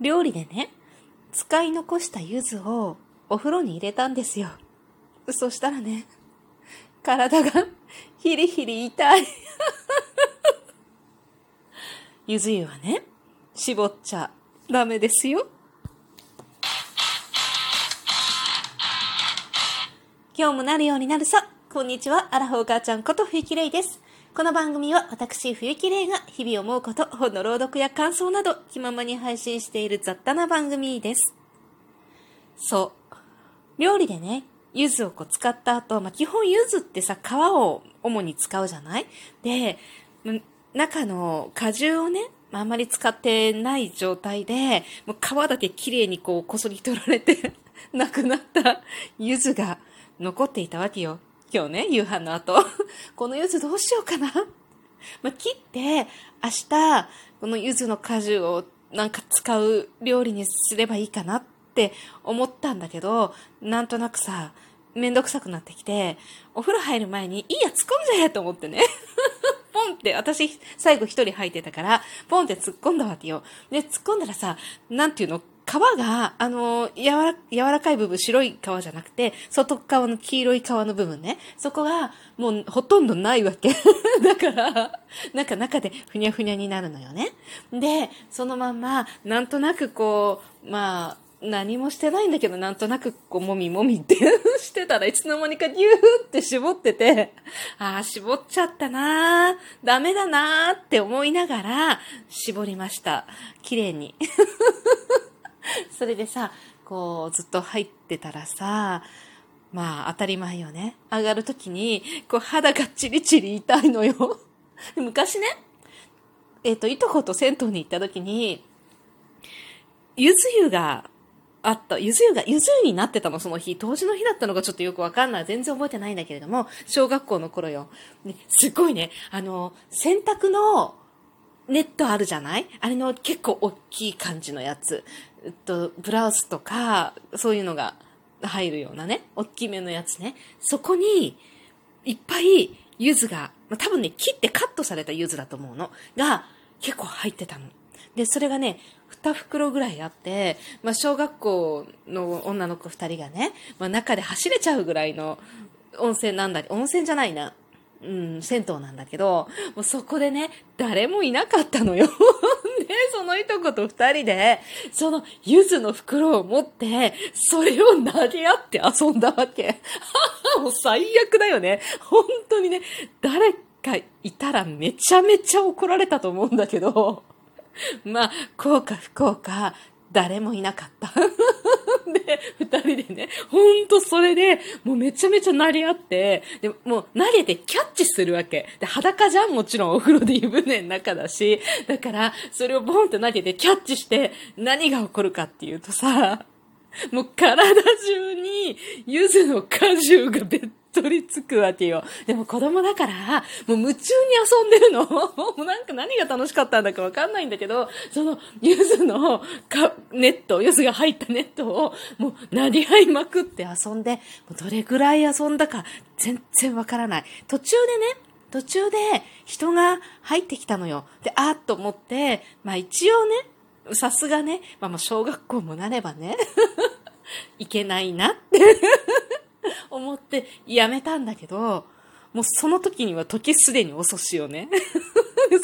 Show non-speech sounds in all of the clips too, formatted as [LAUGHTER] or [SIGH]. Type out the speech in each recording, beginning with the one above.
料理でね、使い残した柚子をお風呂に入れたんですよ。そしたらね、体がヒリヒリ痛い。[LAUGHS] ゆず湯はね、絞っちゃダメですよ。今日もなるようになるさ。こんにちは、アラフォー母ちゃんこと冬木玲です。この番組は私、冬木玲が日々思うこと、本の朗読や感想など気ままに配信している雑多な番組です。そう。料理でね、柚子をこう使った後、まあ、基本柚子ってさ、皮を主に使うじゃない？で、中の果汁をね、あんまり使ってない状態で、もう皮だけ綺麗にこうこそり取られて [LAUGHS] なくなった柚子が残っていたわけよ。今日ね、夕飯の後。[LAUGHS] この柚子どうしようかな。[LAUGHS] まあ、切って、明日、この柚子の果汁をなんか使う料理にすればいいかなって思ったんだけど、なんとなくさ、めんどくさくなってきて、お風呂入る前に、いいや、突っ込んじゃえと思ってね。[LAUGHS] ポンって、私、最後一人入ってたから、ポンって突っ込んだわけよ。で、突っ込んだらさ、なんていうの、皮が、あの、柔ら、柔らかい部分、白い皮じゃなくて、外側の黄色い皮の部分ね。そこが、もうほとんどないわけ。[LAUGHS] だから、なんか中でふにゃふにゃになるのよね。で、そのまんま、なんとなくこう、まあ、何もしてないんだけど、なんとなくこう、もみもみってしてたらいつの間にかギューって絞ってて、ああ、絞っちゃったなーダメだなーって思いながら、絞りました。綺麗に。[LAUGHS] それでさ、こう、ずっと入ってたらさ、まあ、当たり前よね。上がるときに、こう、肌がチリチリ痛いのよ。[LAUGHS] 昔ね、えっ、ー、と、いとこと銭湯に行ったときに、ゆず湯があった。ゆず湯が、ゆず湯になってたの、その日。当時の日だったのかちょっとよくわかんない。全然覚えてないんだけれども、小学校の頃よ。ねすごいね、あの、洗濯のネットあるじゃない？あれの結構大きい感じのやつ。えっと、ブラウスとか、そういうのが入るようなね、大きめのやつね。そこに、いっぱい柚子が、まあ、多分ね、切ってカットされた柚子だと思うの。が、結構入ってたの。で、それがね、二袋ぐらいあって、まあ、小学校の女の子二人がね、まあ、中で走れちゃうぐらいの温泉なんだ、温泉じゃないな。うん、銭湯なんだけど、もうそこでね、誰もいなかったのよ。そのいとこと二人で、その柚子の袋を持って、それを投げ合って遊んだわけ。[LAUGHS] もう最悪だよね。本当にね、誰かいたらめちゃめちゃ怒られたと思うんだけど、まあ、こうか不幸か、誰もいなかった。で、二人でね、ほんとそれで、もうめちゃめちゃなり合って、で、もう投げてキャッチするわけ。で、裸じゃんもちろんお風呂で湯船の中だし、だから、それをボンって投げてキャッチして、何が起こるかっていうとさ、もう体中に、柚子の果汁がべっ取りつくわけよ。でも子供だから、もう夢中に遊んでるの。[LAUGHS] もうなんか何が楽しかったんだかわかんないんだけど、その、ゆずのかネット、ゆずが入ったネットを、もう、なり合いまくって遊んで、もうどれぐらい遊んだか、全然わからない。途中でね、途中で人が入ってきたのよ。で、あーっと思って、まあ一応ね、さすがね、まあまあ小学校もなればね、[LAUGHS] いけないなって思ってやめたんだけど、もうその時には時すでに遅しよね。[LAUGHS]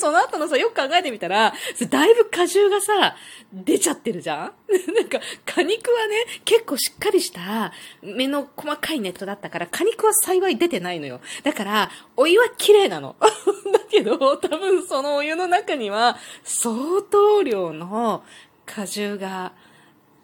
その後のさ、よく考えてみたら、だいぶ果汁がさ、出ちゃってるじゃん？[LAUGHS] なんか、果肉はね、結構しっかりした目の細かいネットだったから、果肉は幸い出てないのよ。だから、お湯は綺麗なの。[LAUGHS] だけど、多分そのお湯の中には、相当量の果汁が、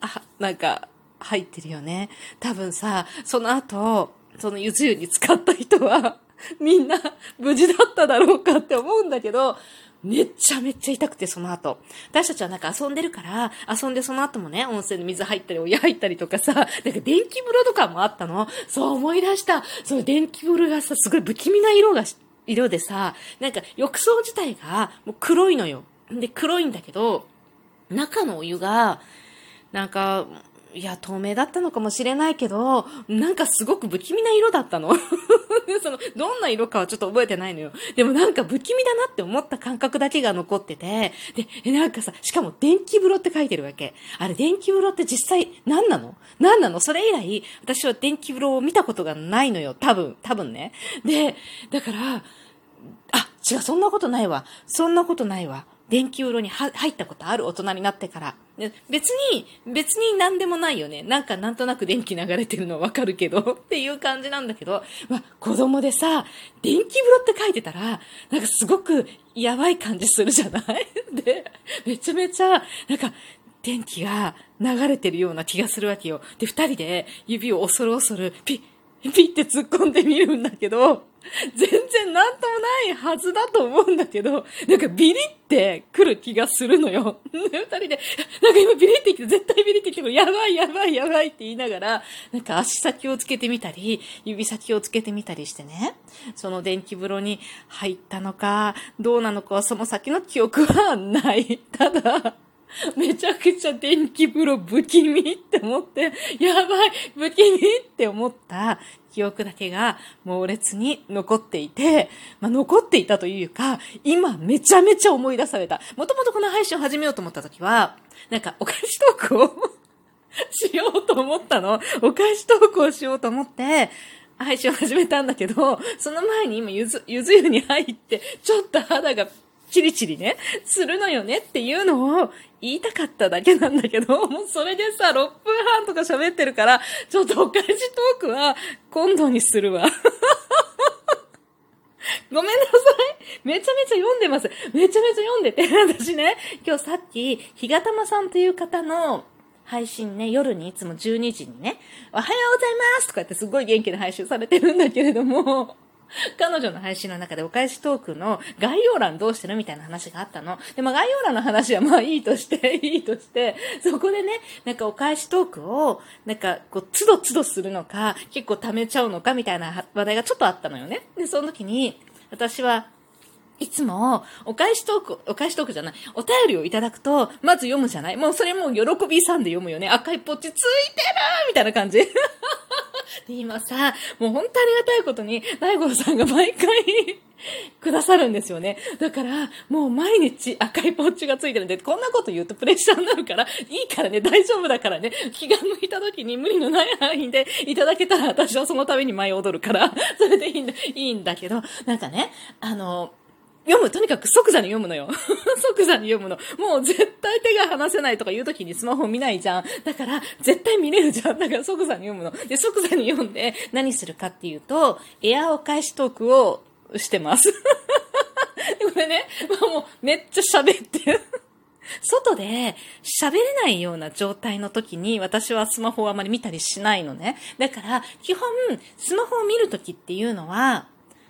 あ、なんか、入ってるよね。多分さ、その後、そのゆず湯に使った人は、[LAUGHS] みんな無事だっただろうかって思うんだけど、めっちゃめっちゃ痛くて、その後。私たちはなんか遊んでるから、遊んでその後もね、温泉に水入ったり、お湯入ったりとかさ、なんか電気風呂とかもあったの。そう思い出した。その電気風呂がさ、すごい不気味な色が、色でさ、なんか浴槽自体がもう黒いのよ。で、黒いんだけど、中のお湯が、なんか、いや、透明だったのかもしれないけど、なんかすごく不気味な色だったの。[LAUGHS] その、どんな色かはちょっと覚えてないのよ。でもなんか不気味だなって思った感覚だけが残ってて、で、なんかさ、しかも電気風呂って書いてるわけ。あれ、電気風呂って実際何なの？何なの？それ以来、私は電気風呂を見たことがないのよ。多分、多分ね。で、だから、あ、違う、そんなことないわ。そんなことないわ。電気風呂に入ったことある大人になってから。別に、別に何でもないよね。なんかなんとなく電気流れてるのわかるけど [LAUGHS] っていう感じなんだけど、まあ、子供でさ、電気風呂って書いてたら、なんかすごくやばい感じするじゃない？[LAUGHS] で、めちゃめちゃ、なんか、電気が流れてるような気がするわけよ。で、二人で指を恐る恐るピッ、ピッて突っ込んでみるんだけど、全然なんともないはずだと思うんだけど、なんかビリって来る気がするのよ。二人で、なんか今ビリってきて、絶対ビリってきて、やばいやばいやばいって言いながら、なんか足先をつけてみたり、指先をつけてみたりしてね、その電気風呂に入ったのか、どうなのかはその先の記憶はない。ただ、[LAUGHS] めちゃくちゃ電気風呂不気味って思って、やばい不気味って思った記憶だけが猛烈に残っていて、まあ、残っていたというか、今めちゃめちゃ思い出された。もともとこの配信を始めようと思った時は、なんかお返しトークをしようと思ったの。お返しトークをしようと思って、配信を始めたんだけど、その前に今ゆず、ゆず湯に入って、ちょっと肌がチリチリね、するのよねっていうのを言いたかっただけなんだけど、[LAUGHS] もうそれでさ、6分半とか喋ってるから、ちょっとお返しトークは今度にするわ。[LAUGHS] ごめんなさい。めちゃめちゃ読んでます。めちゃめちゃ読んでて、[LAUGHS] 私ね、今日さっき、ひがたまさんという方の配信ね、夜にいつも12時にね、おはようございますとかってすごい元気な配信されてるんだけれども、[LAUGHS] 彼女の配信の中でお返しトークの概要欄どうしてるみたいな話があったの。で、まあ概要欄の話はまあいいとして、[LAUGHS] いいとして、そこでね、なんかお返しトークを、なんかこう、つどつどするのか、結構貯めちゃうのかみたいな話題がちょっとあったのよね。で、その時に、私は、いつも、お返しトーク、お返しトークじゃない、お便りをいただくと、まず読むじゃないもうそれもう喜びさんで読むよね。赤いポッチついてるみたいな感じ。[LAUGHS] [LAUGHS] で、今さ、もう本当ありがたいことに、大五郎さんが毎回 [LAUGHS] くださるんですよね。だから、もう毎日赤いポッチがついてるんで、こんなこと言うとプレッシャーになるから、いいからね、大丈夫だからね、気が向いた時に無理のない範囲でいただけたら私はそのために舞い踊るから、それでいいんだ、いいんだけど、なんかね、あの、読む。とにかく即座に読むのよ。[LAUGHS] 即座に読むの。もう絶対手が離せないとか言う時にスマホ見ないじゃん。だから、絶対見れるじゃん。だから即座に読むの。で、即座に読んで何するかっていうと、エアお返しトークをしてます。[LAUGHS] これね、もうめっちゃ喋ってる。[LAUGHS] 外で喋れないような状態の時に私はスマホをあまり見たりしないのね。だから、基本、スマホを見る時っていうのは、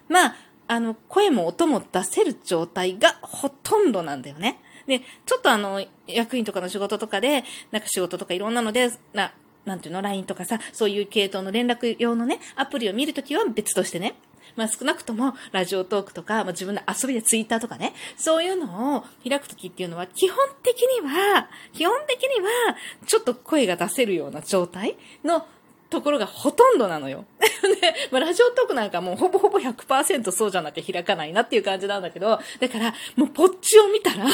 まあ、あの、声も音も出せる状態がほとんどなんだよね。で、ちょっとあの、役員とかの仕事とかで、なんか仕事とかいろんなので、な、なんていうの、LINE とかさ、そういう系統の連絡用のね、アプリを見るときは別としてね。まあ少なくとも、ラジオトークとか、まあ自分の遊びでツイッターとかね、そういうのを開くときっていうのは、基本的には、基本的には、ちょっと声が出せるような状態のところがほとんどなのよ。[LAUGHS] で、まあ、ラジオトークなんかもうほぼほぼ100%そうじゃなきゃ開かないなっていう感じなんだけど、だから、もうポッチを見たら [LAUGHS]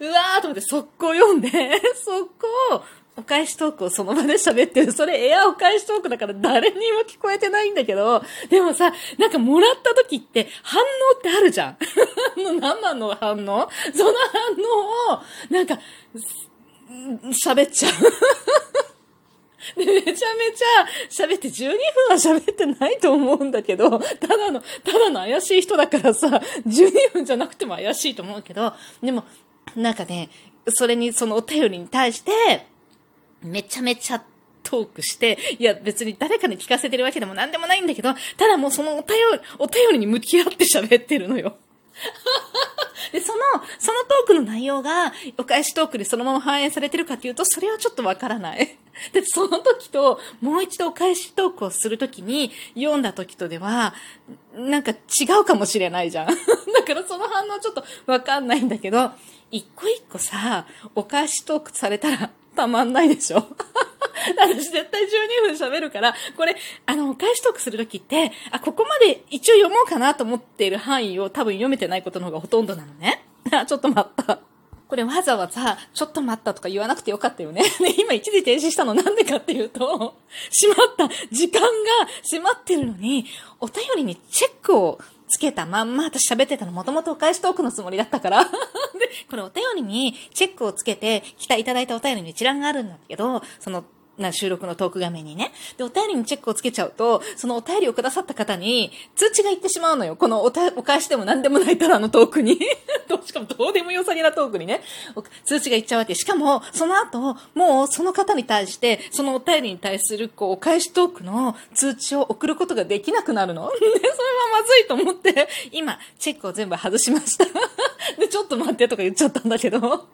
うわーと思って速攻読んで、[LAUGHS] 速攻、お返しトークをその場で喋ってる。それエアお返しトークだから誰にも聞こえてないんだけど、でもさ、なんかもらった時って反応ってあるじゃん。何なの反応その反応を、なんか、喋っちゃう。で、めちゃめちゃ喋って12分は喋ってないと思うんだけど、ただの、ただの怪しい人だからさ、12分じゃなくても怪しいと思うけど、でも、なんかね、それに、そのお便りに対して、めちゃめちゃトークして、いや別に誰かに聞かせてるわけでも何でもないんだけど、ただもうそのお便り、お便りに向き合って喋ってるのよ。[LAUGHS] で、その、そのトークの内容が、お返しトークでそのまま反映されてるかというと、それはちょっとわからない。[LAUGHS] で、その時と、もう一度お返しトークをするときに、読んだ時とでは、なんか違うかもしれないじゃん。[LAUGHS] だからその反応ちょっとわかんないんだけど、一個一個さ、お返しトークされたらたまんないでしょ [LAUGHS] 私絶対12分喋るから、これ、あの、お返しトークするときって、あ、ここまで一応読もうかなと思っている範囲を多分読めてないことの方がほとんどなのね。あ、ちょっと待った。これわざわざ、ちょっと待ったとか言わなくてよかったよね。で、[LAUGHS] 今一時停止したのなんでかっていうと、閉まった、時間が閉まってるのに、お便りにチェックをつけたまんま私喋ってたのもともとお返しトークのつもりだったから。[LAUGHS] で、これお便りにチェックをつけて、来たいただいたお便りに一覧があるんだけど、そのな収録のトーク画面にね。で、お便りにチェックをつけちゃうと、そのお便りをくださった方に通知が行ってしまうのよ。このおたお返しでも何でもないたらのトークに。[LAUGHS] しかもどうでもよさげなトークにね、通知が行っちゃうわけ。しかも、その後、もうその方に対して、そのお便りに対する、こう、お返しトークの通知を送ることができなくなるの。[LAUGHS] で、それはまずいと思って、今、チェックを全部外しました。[LAUGHS] で、ちょっと待ってとか言っちゃったんだけど。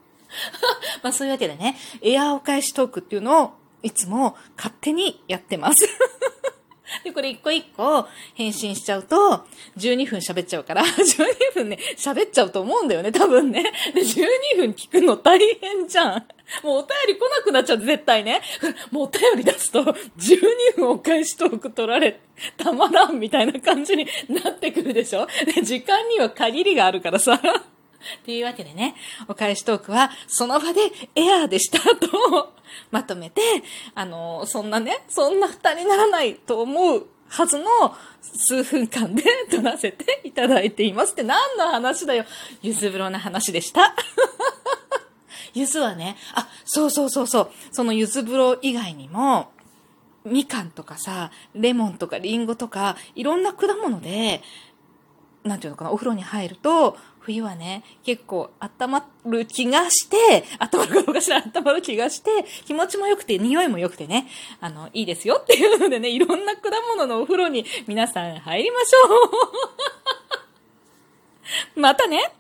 まあそういうわけでね、エアーお返しトークっていうのをいつも勝手にやってます。[LAUGHS] で、これ一個一個返信しちゃうと、12分喋っちゃうから、[LAUGHS] 12分ね、喋っちゃうと思うんだよね、多分ね。で、12分聞くの大変じゃん。もうお便り来なくなっちゃう絶対ね。もうお便り出すと、12分お返しトーク取られ、たまらんみたいな感じになってくるでしょで、時間には限りがあるからさ。というわけでね、お返しトークはその場でエアーでしたとまとめて、あの、そんなね、そんな負担にならないと思うはずの数分間で撮らせていただいていますって何の話だよ。ゆず風呂の話でした。[LAUGHS] ゆずはね、あ、そうそうそうそう、そのゆず風呂以外にも、みかんとかさ、レモンとかリンゴとか、いろんな果物で、なんていうのかな、お風呂に入ると、冬はね、結構温まる気がして、温まるかどうかしら温まる気がして、気持ちも良くて、匂いも良くてね、あの、いいですよっていうのでね、いろんな果物のお風呂に皆さん入りましょう。[LAUGHS] またね。